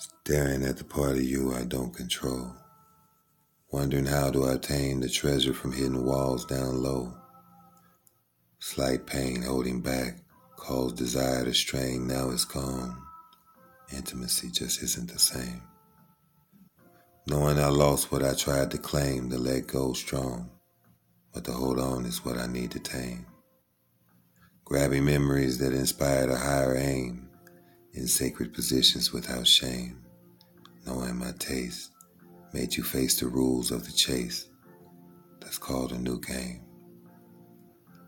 Staring at the part of you I don't control. Wondering how to obtain the treasure from hidden walls down low. Slight pain holding back caused desire to strain, now it's gone. Intimacy just isn't the same. Knowing I lost what I tried to claim, to let go strong, but to hold on is what I need to tame. Grabbing memories that inspired a higher aim in sacred positions without shame knowing my taste, made you face the rules of the chase. That's called a new game.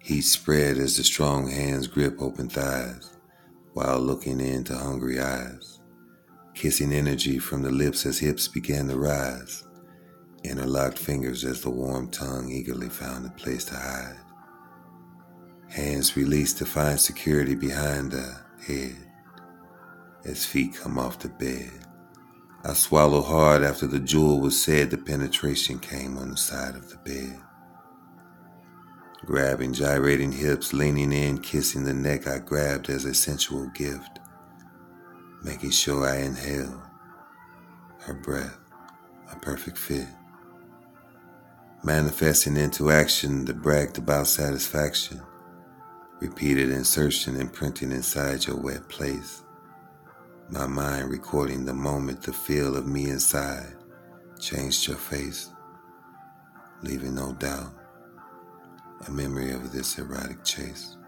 Heat spread as the strong hands grip open thighs, while looking into hungry eyes, kissing energy from the lips as hips began to rise, interlocked fingers as the warm tongue eagerly found a place to hide. Hands released to find security behind the head as feet come off the bed. I swallowed hard after the jewel was said. The penetration came on the side of the bed. Grabbing gyrating hips, leaning in, kissing the neck I grabbed as a sensual gift, making sure I inhale her breath, a perfect fit. Manifesting into action the bragged about satisfaction, repeated insertion imprinting inside your wet place my mind recording the moment the feel of me inside changed your face, leaving no doubt a memory of this erotic chase.